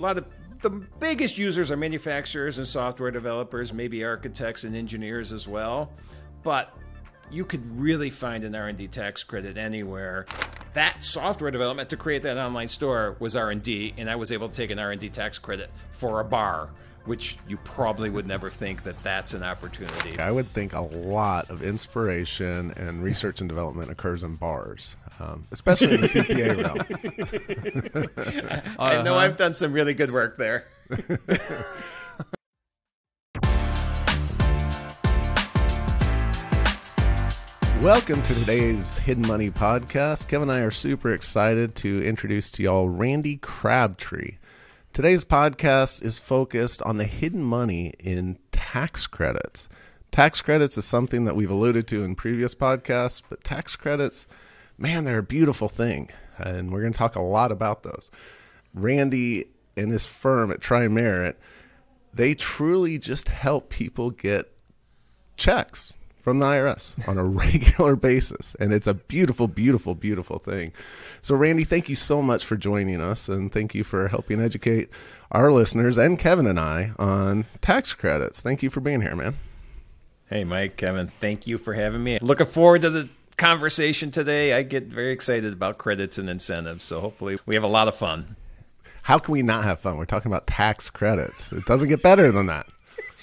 a lot of the biggest users are manufacturers and software developers, maybe architects and engineers as well. But you could really find an R&D tax credit anywhere. That software development to create that online store was R&D, and I was able to take an R&D tax credit for a bar, which you probably would never think that that's an opportunity. I would think a lot of inspiration and research and development occurs in bars, um, especially in the CPA realm. I know uh-huh. I've done some really good work there. Welcome to today's Hidden Money podcast. Kevin and I are super excited to introduce to y'all Randy Crabtree. Today's podcast is focused on the hidden money in tax credits. Tax credits is something that we've alluded to in previous podcasts, but tax credits, man, they're a beautiful thing. And we're going to talk a lot about those. Randy and his firm at Tri-Merit, they truly just help people get checks from the IRS on a regular basis. And it's a beautiful, beautiful, beautiful thing. So, Randy, thank you so much for joining us and thank you for helping educate our listeners and Kevin and I on tax credits. Thank you for being here, man. Hey, Mike, Kevin, thank you for having me. Looking forward to the conversation today. I get very excited about credits and incentives. So, hopefully, we have a lot of fun. How can we not have fun? We're talking about tax credits. It doesn't get better than that.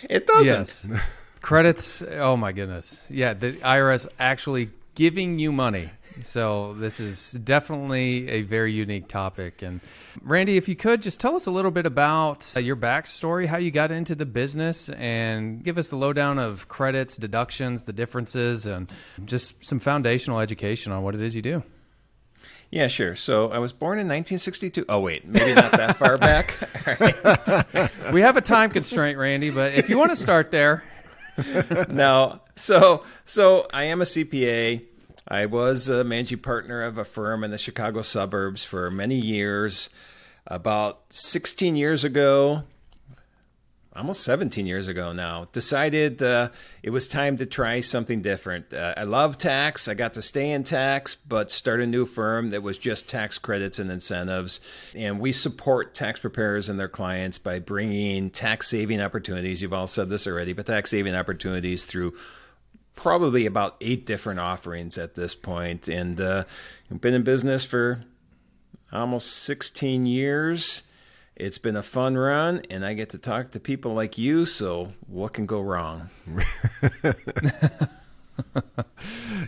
It doesn't. Yes. Credits. Oh my goodness. Yeah, the IRS actually giving you money. So this is definitely a very unique topic. And Randy, if you could just tell us a little bit about uh, your backstory, how you got into the business, and give us the lowdown of credits, deductions, the differences, and just some foundational education on what it is you do. Yeah, sure. So I was born in 1962. Oh, wait, maybe not that far back. we have a time constraint, Randy, but if you want to start there. no. So so I am a CPA. I was a managing partner of a firm in the Chicago suburbs for many years. About 16 years ago, almost 17 years ago now, decided uh, it was time to try something different. Uh, I love tax. I got to stay in tax, but start a new firm that was just tax credits and incentives. And we support tax preparers and their clients by bringing tax saving opportunities. You've all said this already, but tax saving opportunities through probably about eight different offerings at this point. And uh, been in business for almost 16 years it's been a fun run, and I get to talk to people like you. So, what can go wrong?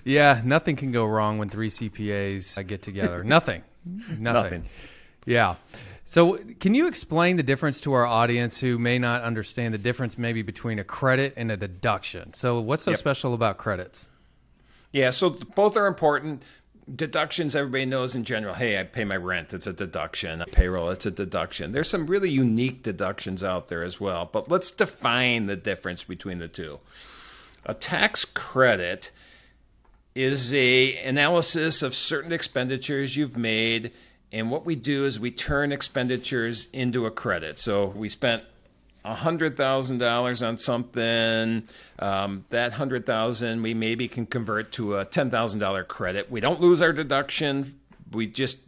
yeah, nothing can go wrong when three CPAs get together. nothing. nothing. Nothing. Yeah. So, can you explain the difference to our audience who may not understand the difference maybe between a credit and a deduction? So, what's so yep. special about credits? Yeah, so both are important deductions everybody knows in general. Hey i pay my rent. It's a deduction. Payroll it's a deduction. There's some really unique deductions out there as well but let's define the difference between the two. A tax credit is a analysis of certain expenditures you've made and what we do is we turn expenditures into a credit. So we spent $100,000 on something, um, that 100000 we maybe can convert to a $10,000 credit. We don't lose our deduction. We just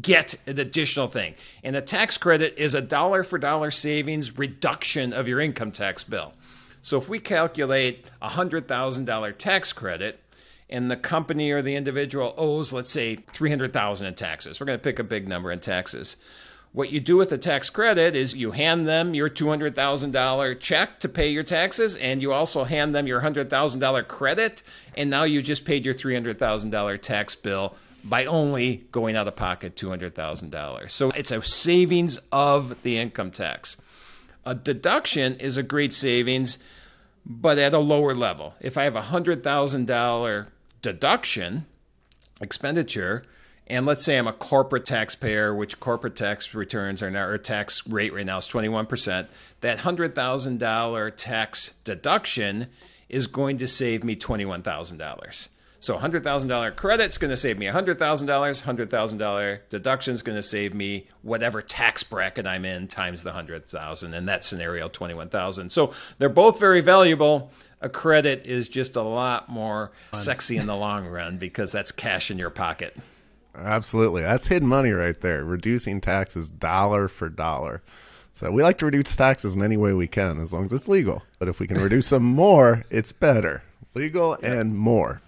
get an additional thing. And a tax credit is a dollar for dollar savings reduction of your income tax bill. So if we calculate a $100,000 tax credit, and the company or the individual owes, let's say, 300,000 in taxes. We're going to pick a big number in taxes. What you do with the tax credit is you hand them your $200,000 check to pay your taxes, and you also hand them your $100,000 credit, and now you just paid your $300,000 tax bill by only going out of pocket $200,000. So it's a savings of the income tax. A deduction is a great savings, but at a lower level. If I have a $100,000 deduction expenditure, and let's say I'm a corporate taxpayer, which corporate tax returns are now, or tax rate right now is 21%. That $100,000 tax deduction is going to save me $21,000. So $100,000 credit is going to save me $100,000. $100,000 deduction is going to save me whatever tax bracket I'm in times the 100,000. In that scenario, 21,000. So they're both very valuable. A credit is just a lot more sexy in the long run because that's cash in your pocket. Absolutely. That's hidden money right there. Reducing taxes dollar for dollar. So we like to reduce taxes in any way we can as long as it's legal. But if we can reduce them more, it's better. Legal and more.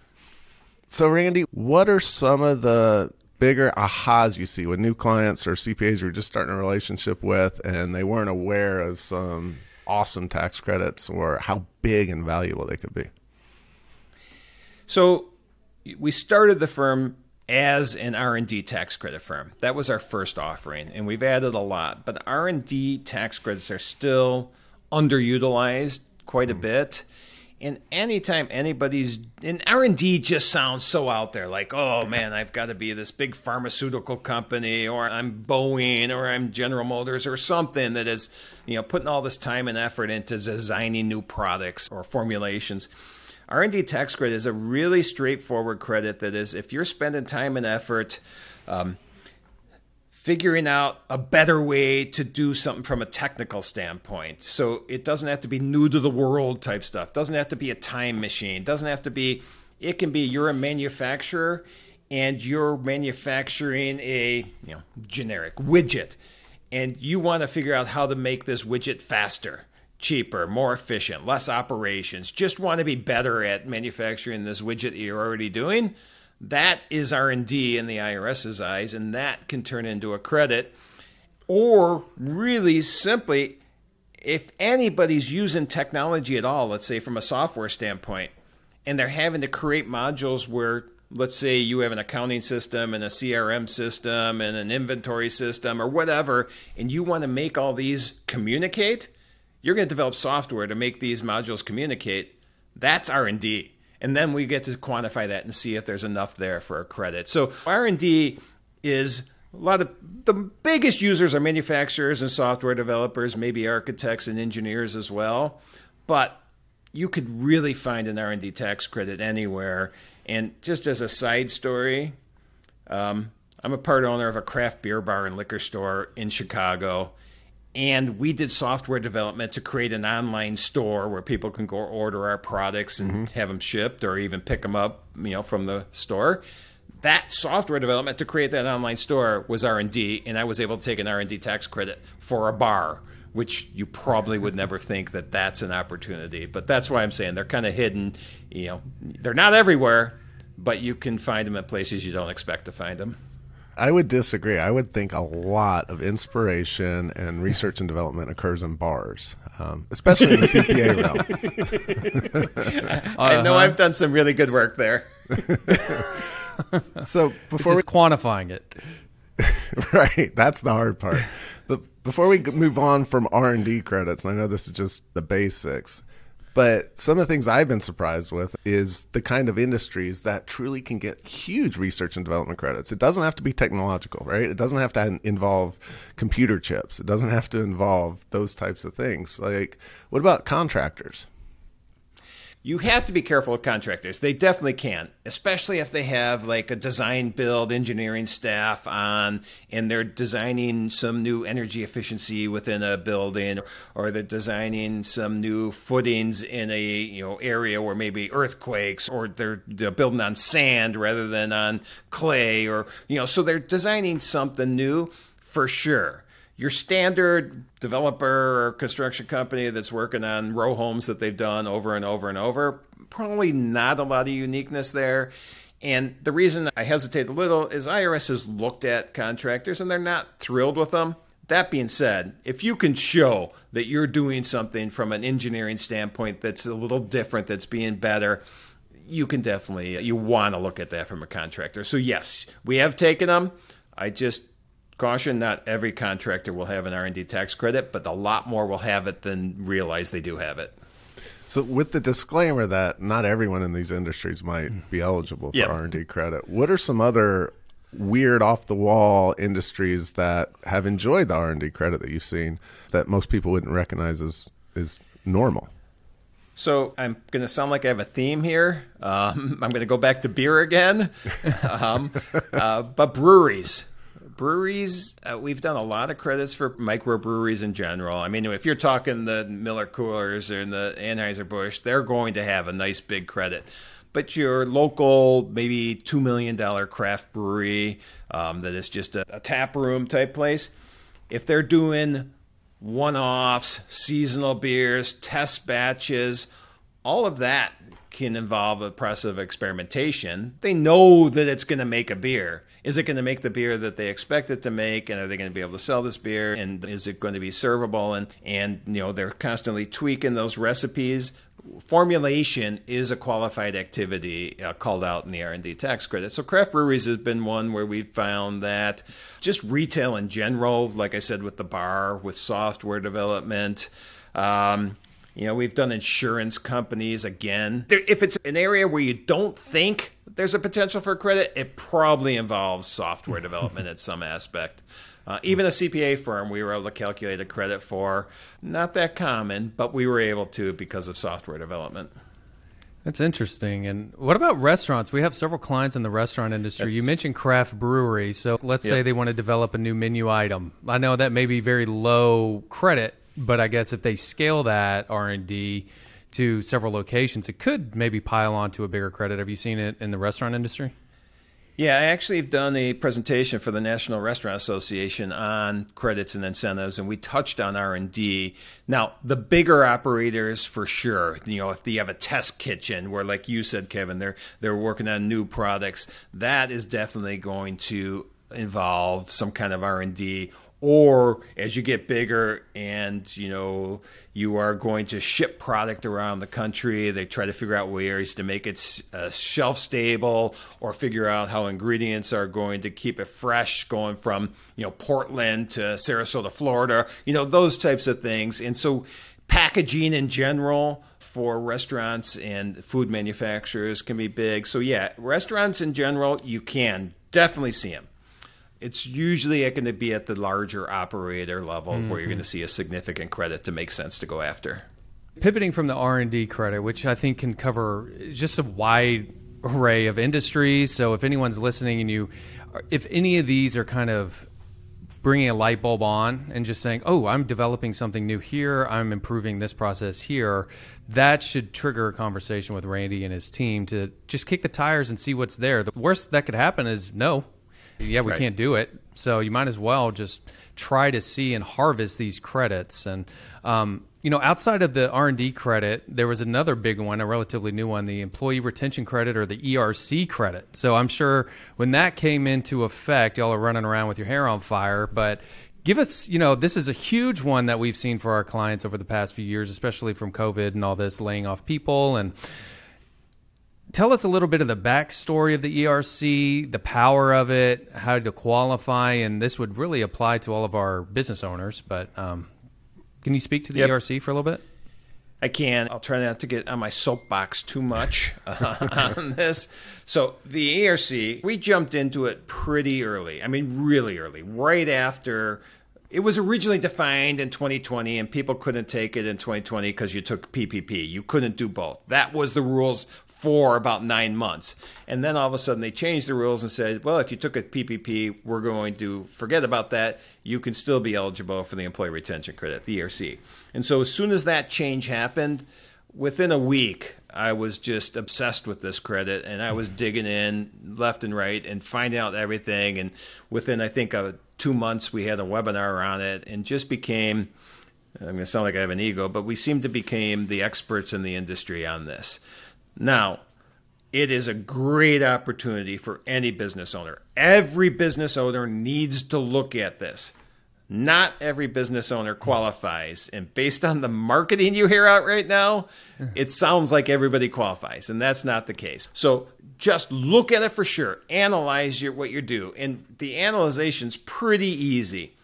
So Randy, what are some of the bigger ahas you see with new clients or CPAs you're just starting a relationship with and they weren't aware of some awesome tax credits or how big and valuable they could be? So we started the firm as an R&D tax credit firm. That was our first offering and we've added a lot, but R&D tax credits are still underutilized quite a hmm. bit. And anytime anybody's in R&D just sounds so out there like, "Oh man, I've got to be this big pharmaceutical company or I'm Boeing or I'm General Motors or something that is, you know, putting all this time and effort into designing new products or formulations." R&D tax credit is a really straightforward credit that is if you're spending time and effort um, figuring out a better way to do something from a technical standpoint. So it doesn't have to be new to the world type stuff. Doesn't have to be a time machine. Doesn't have to be it can be you're a manufacturer and you're manufacturing a, you know, generic widget and you want to figure out how to make this widget faster cheaper, more efficient, less operations, just want to be better at manufacturing this widget you're already doing, that is R&D in the IRS's eyes and that can turn into a credit. Or really simply if anybody's using technology at all, let's say from a software standpoint, and they're having to create modules where let's say you have an accounting system and a CRM system and an inventory system or whatever and you want to make all these communicate, you're going to develop software to make these modules communicate. That's R&D. And then we get to quantify that and see if there's enough there for a credit. So R&D is a lot of the biggest users are manufacturers and software developers, maybe architects and engineers as well. But you could really find an R&D tax credit anywhere. And just as a side story, um, I'm a part owner of a craft beer bar and liquor store in Chicago and we did software development to create an online store where people can go order our products and mm-hmm. have them shipped or even pick them up you know from the store. That software development to create that online store was r&d and i was able to take an r&d tax credit for a bar which you probably would never think that that's an opportunity. But that's why i'm saying they're kind of hidden you know. They're not everywhere but you can find them at places you don't expect to find them I would disagree. I would think a lot of inspiration and research and development occurs in bars, um, especially in the CPA realm. I know uh-huh. I've done some really good work there. so before we quantifying it, right? That's the hard part. But before we move on from R and D credits, I know this is just the basics. But some of the things I've been surprised with is the kind of industries that truly can get huge research and development credits. It doesn't have to be technological, right? It doesn't have to involve computer chips. It doesn't have to involve those types of things. Like, what about contractors? You have to be careful with contractors. They definitely can, especially if they have like a design build engineering staff on and they're designing some new energy efficiency within a building or they're designing some new footings in a you know area where maybe earthquakes or they're, they're building on sand rather than on clay or you know so they're designing something new for sure your standard developer or construction company that's working on row homes that they've done over and over and over, probably not a lot of uniqueness there. And the reason I hesitate a little is IRS has looked at contractors and they're not thrilled with them. That being said, if you can show that you're doing something from an engineering standpoint that's a little different, that's being better, you can definitely you want to look at that from a contractor. So yes, we have taken them. I just caution not every contractor will have an r&d tax credit but a lot more will have it than realize they do have it so with the disclaimer that not everyone in these industries might be eligible for yep. r&d credit what are some other weird off the wall industries that have enjoyed the r&d credit that you've seen that most people wouldn't recognize as is normal so I'm going to sound like I have a theme here. Um, I'm going to go back to beer again, um, uh, but breweries breweries, uh, we've done a lot of credits for microbreweries in general. I mean, if you're talking the Miller Coors and the Anheuser Busch, they're going to have a nice big credit. but your local, maybe $2 million craft brewery um, that is just a, a tap room type place, if they're doing one offs, seasonal beers, test batches, all of that can involve a of experimentation. They know that it's going to make a beer. Is it going to make the beer that they expect it to make? And are they going to be able to sell this beer? And is it going to be servable? And, and you know, they're constantly tweaking those recipes. Formulation is a qualified activity uh, called out in the R&D tax credit. So craft breweries has been one where we've found that just retail in general, like I said, with the bar, with software development, um, you know, we've done insurance companies again. If it's an area where you don't think there's a potential for credit, it probably involves software development at some aspect. Uh, even a CPA firm, we were able to calculate a credit for. Not that common, but we were able to because of software development. That's interesting. And what about restaurants? We have several clients in the restaurant industry. That's, you mentioned craft brewery. So let's say they want to develop a new menu item. I know that may be very low credit, but I guess if they scale that R and D to several locations, it could maybe pile on to a bigger credit. Have you seen it in the restaurant industry? Yeah, I actually have done a presentation for the National Restaurant Association on credits and incentives, and we touched on R and D. Now, the bigger operators, for sure, you know, if they have a test kitchen where, like you said, Kevin, they're they're working on new products, that is definitely going to involve some kind of R and D or as you get bigger and you know you are going to ship product around the country they try to figure out ways to make it uh, shelf stable or figure out how ingredients are going to keep it fresh going from you know portland to sarasota florida you know those types of things. And so packaging in general for restaurants and food manufacturers can be big. So yeah restaurants in general you can definitely see them it's usually going to be at the larger operator level mm-hmm. where you're going to see a significant credit to make sense to go after. Pivoting from the R&D credit, which I think can cover just a wide array of industries. So if anyone's listening and you if any of these are kind of bringing a light bulb on and just saying, "Oh, I'm developing something new here. I'm improving this process here." That should trigger a conversation with Randy and his team to just kick the tires and see what's there. The worst that could happen is no, yeah, we right. can't do it. So you might as well just try to see and harvest these credits. And um, you know, outside of the R and D credit, there was another big one, a relatively new one, the employee retention credit or the ERC credit. So I'm sure when that came into effect, y'all are running around with your hair on fire. But give us, you know, this is a huge one that we've seen for our clients over the past few years, especially from COVID and all this laying off people and tell us a little bit of the backstory of the ERC, the power of it, how to qualify, and this would really apply to all of our business owners. But um, can you speak to the yep. ERC for a little bit? I can. I'll try not to get on my soapbox too much uh, on this. So, the ERC, we jumped into it pretty early. I mean, really early, right after it was originally defined in 2020 and people couldn't take it in 2020 because you took PPP. You couldn't do both. That was the rules for about nine months. And then all of a sudden they changed the rules and said, well, if you took a PPP, we're going to forget about that. You can still be eligible for the Employee Retention Credit, the ERC. And so as soon as that change happened, within a week, I was just obsessed with this credit and I was digging in left and right and finding out everything. And within, I think, uh, two months, we had a webinar on it and just became. I'm going to sound like I have an ego, but we seem to became the experts in the industry on this. Now, it is a great opportunity for any business owner. Every business owner needs to look at this. Not every business owner qualifies. And based on the marketing you hear out right now, it sounds like everybody qualifies. And that's not the case. So just look at it for sure. Analyze your, what you do. And the analysis is pretty easy.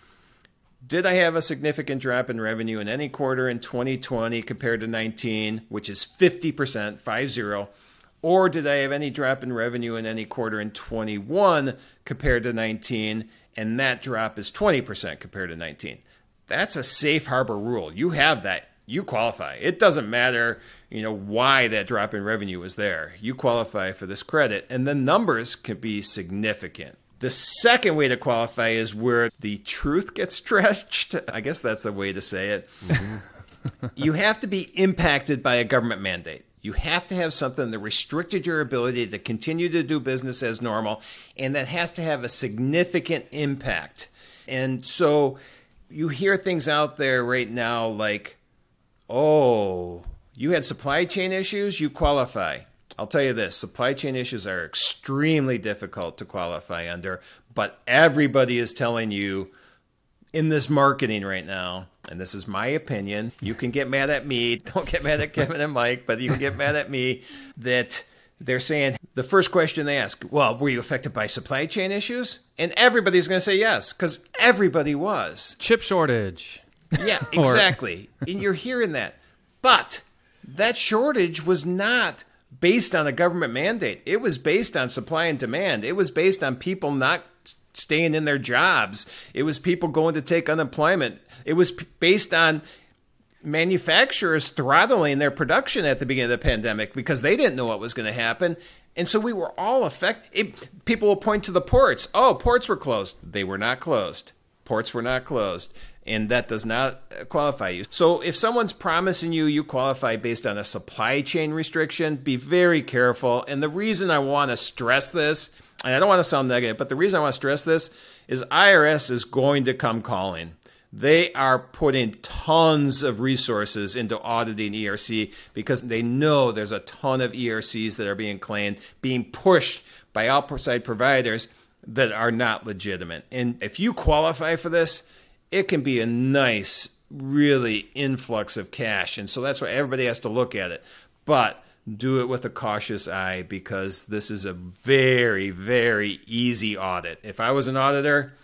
Did I have a significant drop in revenue in any quarter in 2020 compared to 19, which is 50%, 5 Or did I have any drop in revenue in any quarter in 21 compared to 19, and that drop is 20% compared to 19? That's a safe harbor rule. You have that. You qualify. It doesn't matter, you know, why that drop in revenue was there. You qualify for this credit, and the numbers can be significant. The second way to qualify is where the truth gets stretched. I guess that's a way to say it. Mm-hmm. you have to be impacted by a government mandate. You have to have something that restricted your ability to continue to do business as normal, and that has to have a significant impact. And so you hear things out there right now like, oh, you had supply chain issues, you qualify. I'll tell you this supply chain issues are extremely difficult to qualify under, but everybody is telling you in this marketing right now, and this is my opinion, you can get mad at me. Don't get mad at Kevin and Mike, but you can get mad at me that they're saying the first question they ask, well, were you affected by supply chain issues? And everybody's going to say yes, because everybody was. Chip shortage. Yeah, exactly. and you're hearing that. But that shortage was not based on a government mandate. It was based on supply and demand. It was based on people not staying in their jobs. It was people going to take unemployment. It was based on manufacturers throttling their production at the beginning of the pandemic because they didn't know what was going to happen. And so we were all affected. People will point to the ports. Oh, ports were closed. They were not closed. Ports were not closed. And that does not qualify you. So if someone's promising you you qualify based on a supply chain restriction, be very careful. And the reason I want to stress this, and I don't want to sound negative, but the reason I want to stress this is IRS is going to come calling. They are putting tons of resources into auditing ERC because they know there's a ton of ERCs that are being claimed, being pushed by outside providers that are not legitimate. And if you qualify for this, it can be a nice, really influx of cash. And so that's why everybody has to look at it. But do it with a cautious eye because this is a very, very easy audit. If I was an auditor,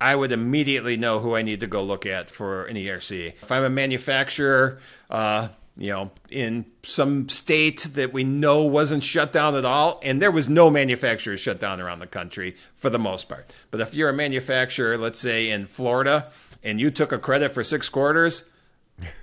I would immediately know who I need to go look at for an ERC. If I'm a manufacturer, uh, you know, in some state that we know wasn't shut down at all, and there was no manufacturer shut down around the country for the most part. But if you're a manufacturer, let's say in Florida, and you took a credit for six quarters,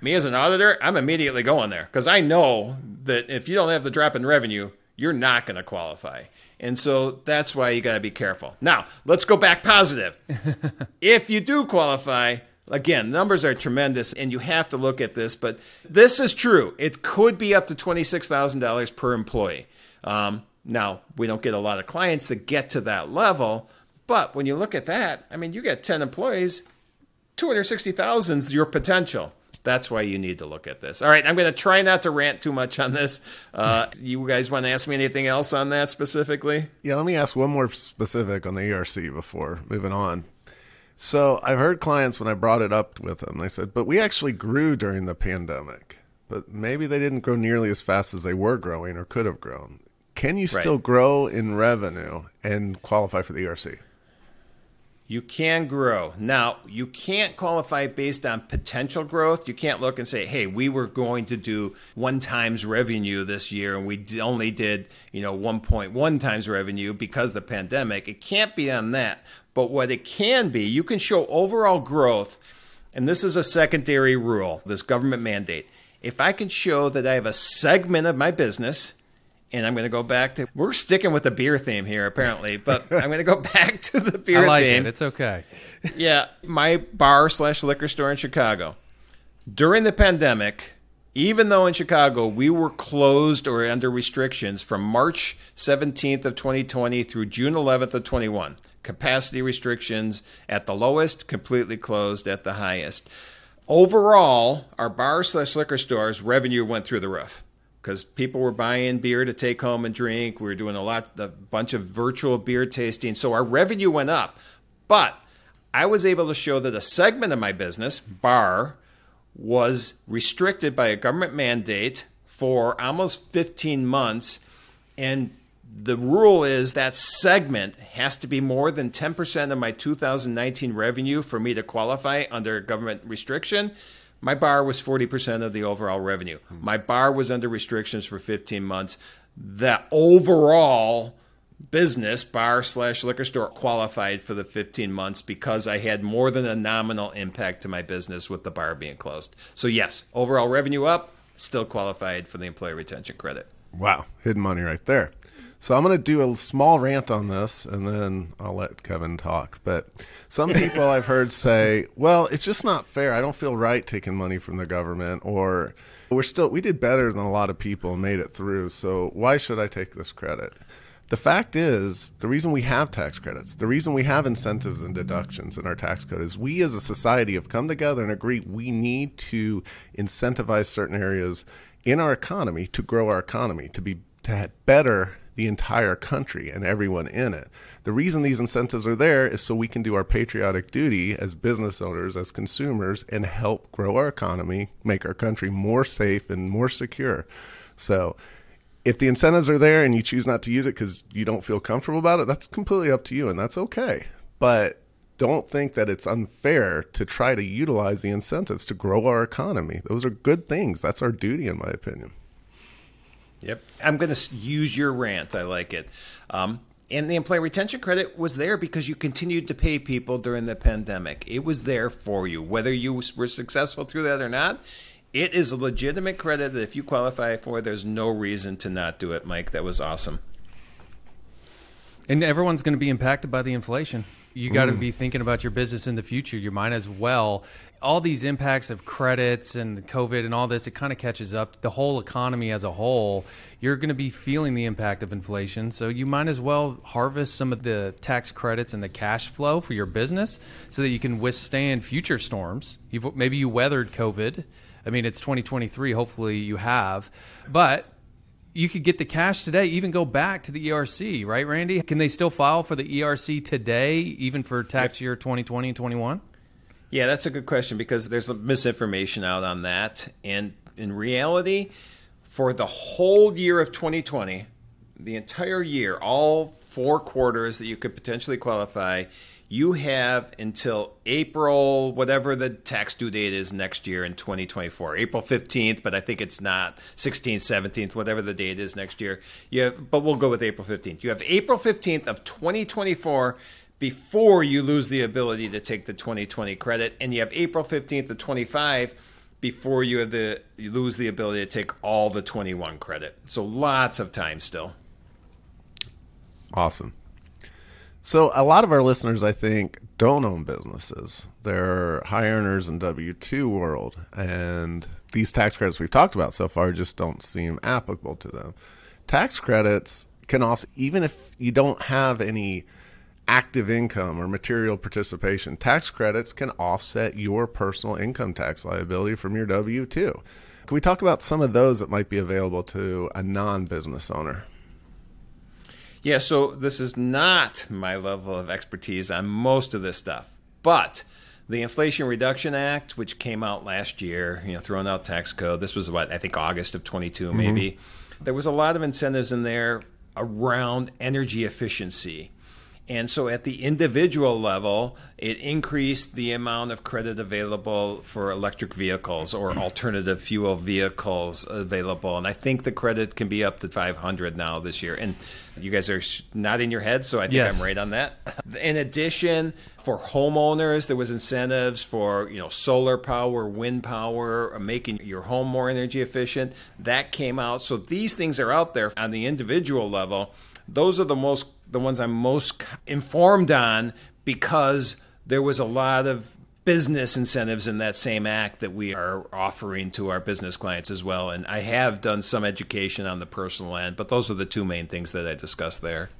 me as an auditor, I'm immediately going there because I know that if you don't have the drop in revenue, you're not going to qualify. And so that's why you got to be careful. Now, let's go back positive. if you do qualify, again, numbers are tremendous and you have to look at this, but this is true. It could be up to $26,000 per employee. Um, now, we don't get a lot of clients that get to that level, but when you look at that, I mean, you get 10 employees, 260,000 is your potential. That's why you need to look at this. All right, I'm going to try not to rant too much on this. Uh, you guys want to ask me anything else on that specifically? Yeah, let me ask one more specific on the ERC before moving on. So I've heard clients when I brought it up with them, they said, but we actually grew during the pandemic, but maybe they didn't grow nearly as fast as they were growing or could have grown. Can you still right. grow in revenue and qualify for the ERC? You can grow. Now, you can't qualify based on potential growth. You can't look and say, "Hey, we were going to do 1 times revenue this year and we only did, you know, 1.1 times revenue because the pandemic." It can't be on that. But what it can be, you can show overall growth, and this is a secondary rule, this government mandate. If I can show that I have a segment of my business and I'm going to go back to. We're sticking with the beer theme here, apparently, but I'm going to go back to the beer I like theme. It. It's okay. yeah, my bar slash liquor store in Chicago during the pandemic. Even though in Chicago we were closed or under restrictions from March 17th of 2020 through June 11th of 21, capacity restrictions at the lowest, completely closed at the highest. Overall, our bar slash liquor stores revenue went through the roof because people were buying beer to take home and drink. We were doing a lot, a bunch of virtual beer tasting. So our revenue went up. But I was able to show that a segment of my business, bar, was restricted by a government mandate for almost 15 months. And the rule is that segment has to be more than 10% of my 2019 revenue for me to qualify under government restriction. My bar was 40% of the overall revenue. Hmm. My bar was under restrictions for 15 months. The overall business, bar slash liquor store, qualified for the 15 months because I had more than a nominal impact to my business with the bar being closed. So, yes, overall revenue up, still qualified for the employee retention credit. Wow, hidden money right there. So I'm going to do a small rant on this and then I'll let Kevin talk. But some people I've heard say, well, it's just not fair. I don't feel right taking money from the government or we're still we did better than a lot of people and made it through. So why should I take this credit? The fact is, the reason we have tax credits, the reason we have incentives and deductions in our tax code is we as a society have come together and agreed we need to incentivize certain areas in our economy to grow our economy, to be to better the entire country and everyone in it. The reason these incentives are there is so we can do our patriotic duty as business owners, as consumers, and help grow our economy, make our country more safe and more secure. So, if the incentives are there and you choose not to use it because you don't feel comfortable about it, that's completely up to you and that's okay. But don't think that it's unfair to try to utilize the incentives to grow our economy. Those are good things. That's our duty, in my opinion. Yep. I'm going to use your rant. I like it. Um, and the employee retention credit was there because you continued to pay people during the pandemic. It was there for you. Whether you were successful through that or not, it is a legitimate credit that if you qualify for, there's no reason to not do it, Mike. That was awesome. And everyone's going to be impacted by the inflation. You got to be thinking about your business in the future. You might as well. All these impacts of credits and COVID and all this, it kind of catches up. The whole economy as a whole, you're going to be feeling the impact of inflation. So you might as well harvest some of the tax credits and the cash flow for your business so that you can withstand future storms. You've, maybe you weathered COVID. I mean, it's 2023. Hopefully you have. But you could get the cash today, even go back to the ERC, right, Randy? Can they still file for the ERC today, even for tax year 2020 and 21? Yeah, that's a good question because there's misinformation out on that. And in reality, for the whole year of 2020, the entire year, all four quarters that you could potentially qualify, you have until April, whatever the tax due date is next year in 2024, April 15th, but I think it's not 16th, 17th, whatever the date is next year. You have, but we'll go with April 15th. You have April 15th of 2024 before you lose the ability to take the 2020 credit, and you have April 15th to 25 before you have the you lose the ability to take all the 21 credit. So lots of time still. Awesome. So a lot of our listeners, I think, don't own businesses. They're high earners in W two world, and these tax credits we've talked about so far just don't seem applicable to them. Tax credits can also, even if you don't have any active income or material participation, tax credits can offset your personal income tax liability from your W two. Can we talk about some of those that might be available to a non business owner? Yeah, so this is not my level of expertise on most of this stuff, but the Inflation Reduction Act, which came out last year, you know, throwing out tax code. This was what I think August of 22, maybe. Mm-hmm. There was a lot of incentives in there around energy efficiency. And so at the individual level, it increased the amount of credit available for electric vehicles or alternative fuel vehicles available. And I think the credit can be up to 500 now this year. And you guys are not in your head, so I think yes. I'm right on that. In addition, for homeowners, there was incentives for you know solar power, wind power, making your home more energy efficient. That came out. So these things are out there on the individual level. Those are the most the ones I'm most informed on because there was a lot of business incentives in that same act that we are offering to our business clients as well. And I have done some education on the personal end, but those are the two main things that I discussed there.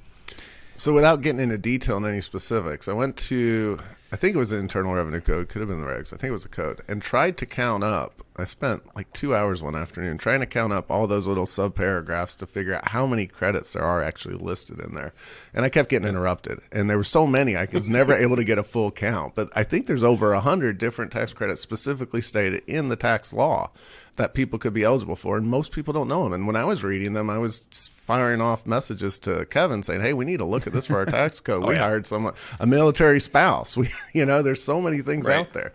So, without getting into detail on any specifics, I went to I think it was the Internal Revenue Code, could have been the regs. I think it was a code, and tried to count up. I spent like two hours one afternoon trying to count up all those little sub paragraphs to figure out how many credits there are actually listed in there. And I kept getting interrupted, and there were so many I was never able to get a full count. But I think there's over a hundred different tax credits specifically stated in the tax law that people could be eligible for, and most people don't know them. And when I was reading them, I was firing off messages to Kevin saying, "Hey, we need to look at this for our tax code. oh, we yeah. hired someone, a military spouse. We, you know, there's so many things right. out there."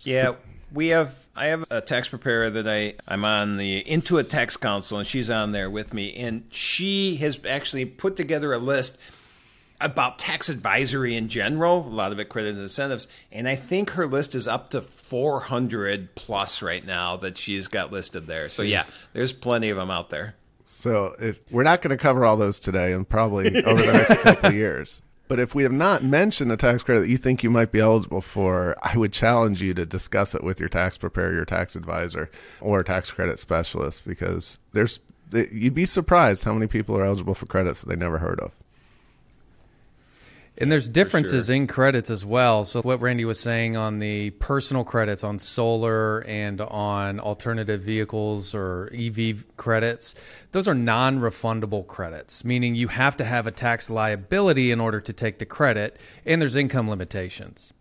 Yeah, so, we have. I have a tax preparer that I I'm on the Intuit Tax Council, and she's on there with me, and she has actually put together a list about tax advisory in general, a lot of it credits and incentives. And I think her list is up to 400 plus right now that she's got listed there. So, yeah, there's plenty of them out there. So if we're not going to cover all those today and probably over the next couple of years. But if we have not mentioned a tax credit that you think you might be eligible for, I would challenge you to discuss it with your tax preparer, your tax advisor, or tax credit specialist because there's you'd be surprised how many people are eligible for credits that they never heard of. And there's differences sure. in credits as well. So what Randy was saying on the personal credits on solar and on alternative vehicles or EV credits, those are non-refundable credits, meaning you have to have a tax liability in order to take the credit and there's income limitations.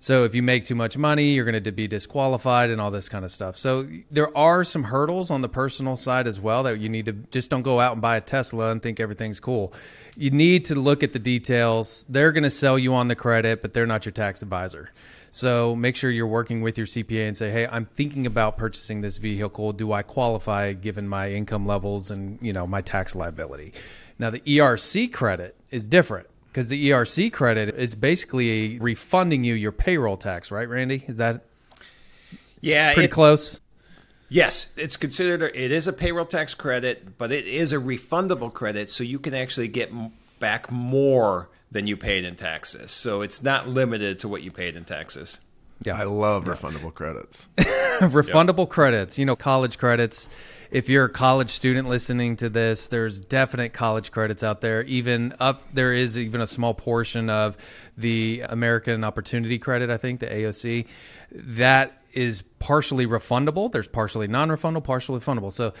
So if you make too much money, you're going to be disqualified and all this kind of stuff. So there are some hurdles on the personal side as well that you need to just don't go out and buy a Tesla and think everything's cool you need to look at the details. They're going to sell you on the credit, but they're not your tax advisor. So make sure you're working with your CPA and say, "Hey, I'm thinking about purchasing this vehicle. Do I qualify given my income levels and, you know, my tax liability?" Now, the ERC credit is different because the ERC credit is basically refunding you your payroll tax, right, Randy? Is that Yeah, pretty it, close? Yes, it's considered it is a payroll tax credit, but it is a refundable credit, so you can actually get back more than you paid in taxes. So it's not limited to what you paid in taxes. Yeah, I love refundable credits. refundable yep. credits, you know, college credits. If you're a college student listening to this, there's definite college credits out there. Even up there is even a small portion of the American Opportunity Credit, I think, the AOC. That is partially refundable. There's partially non-refundable, partially refundable. So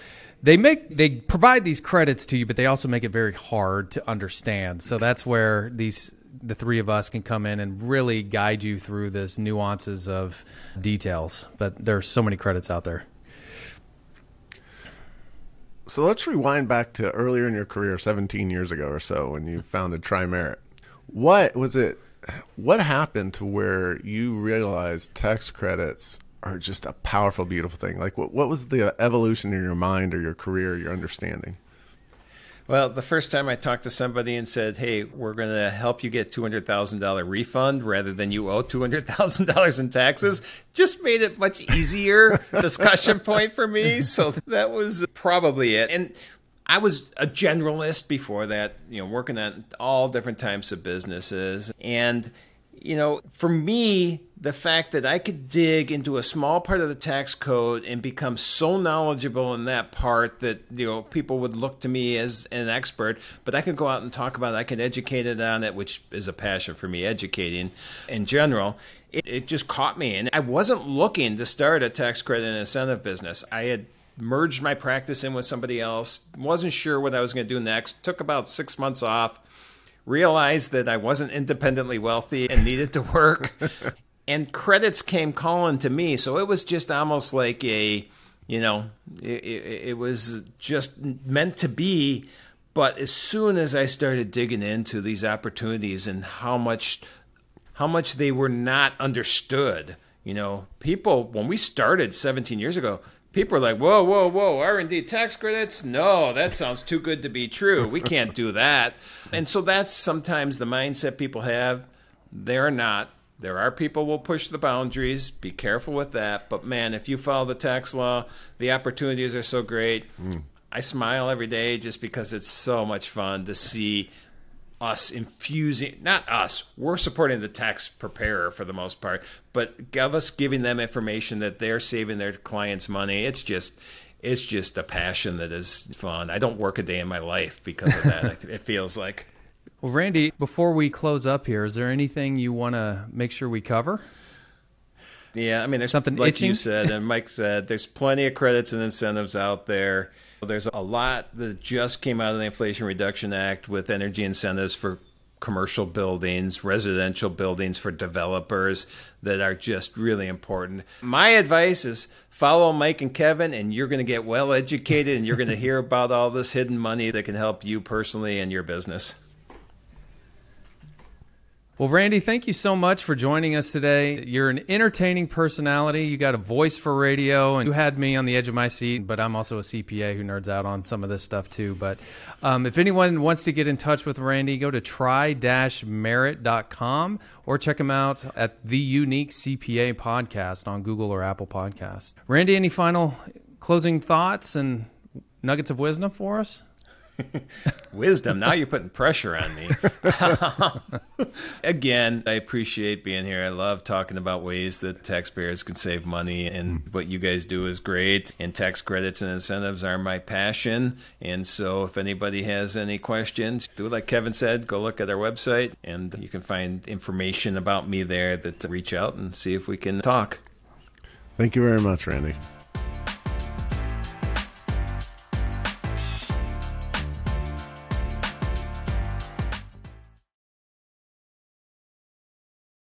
they make they provide these credits to you, but they also make it very hard to understand. So that's where these the three of us can come in and really guide you through this nuances of details. But there's so many credits out there. So let's rewind back to earlier in your career, 17 years ago or so, when you founded Tri-Merit. What was it? What happened to where you realized tax credits are just a powerful, beautiful thing. Like, what, what was the evolution in your mind or your career, your understanding? Well, the first time I talked to somebody and said, "Hey, we're going to help you get two hundred thousand dollar refund rather than you owe two hundred thousand dollars in taxes," just made it much easier discussion point for me. So that was probably it. And I was a generalist before that, you know, working at all different types of businesses, and you know, for me, the fact that I could dig into a small part of the tax code and become so knowledgeable in that part that you know people would look to me as an expert, but I could go out and talk about it. I could educate it on it, which is a passion for me, educating in general. It, it just caught me, and I wasn't looking to start a tax credit and incentive business. I had merged my practice in with somebody else, wasn't sure what I was going to do next. Took about six months off realized that I wasn't independently wealthy and needed to work. and credits came calling to me. So it was just almost like a, you know, it, it, it, was just meant to be. But as soon as I started digging into these opportunities and how much, how much they were not understood, you know, people when we started 17 years ago, people are like, whoa, whoa, whoa, R&D tax credits? No, that sounds too good to be true. We can't do that. And so that's sometimes the mindset people have. They're not. There are people will push the boundaries. Be careful with that. But man, if you follow the tax law, the opportunities are so great. Mm. I smile every day just because it's so much fun to see us infusing not us we're supporting the tax preparer for the most part but give us giving them information that they're saving their clients money it's just it's just a passion that is fun. I don't work a day in my life because of that it feels like. Well randy before we close up here is there anything you want to make sure we cover? Yeah i mean there's something like itching? you said and mike said there's plenty of credits and incentives out there there's a lot that just came out of the Inflation Reduction Act with energy incentives for commercial buildings, residential buildings for developers that are just really important. My advice is follow Mike and Kevin, and you're going to get well educated and you're going to hear about all this hidden money that can help you personally and your business. Well, Randy, thank you so much for joining us today. You're an entertaining personality. You got a voice for radio, and you had me on the edge of my seat, but I'm also a CPA who nerds out on some of this stuff too. But um, if anyone wants to get in touch with Randy, go to tri-merit.com or check him out at the Unique CPA podcast on Google or Apple Podcasts. Randy, any final closing thoughts and nuggets of wisdom for us? Wisdom. Now you're putting pressure on me. Again, I appreciate being here. I love talking about ways that taxpayers can save money, and mm. what you guys do is great. And tax credits and incentives are my passion. And so, if anybody has any questions, do like Kevin said, go look at our website, and you can find information about me there that uh, reach out and see if we can talk. Thank you very much, Randy.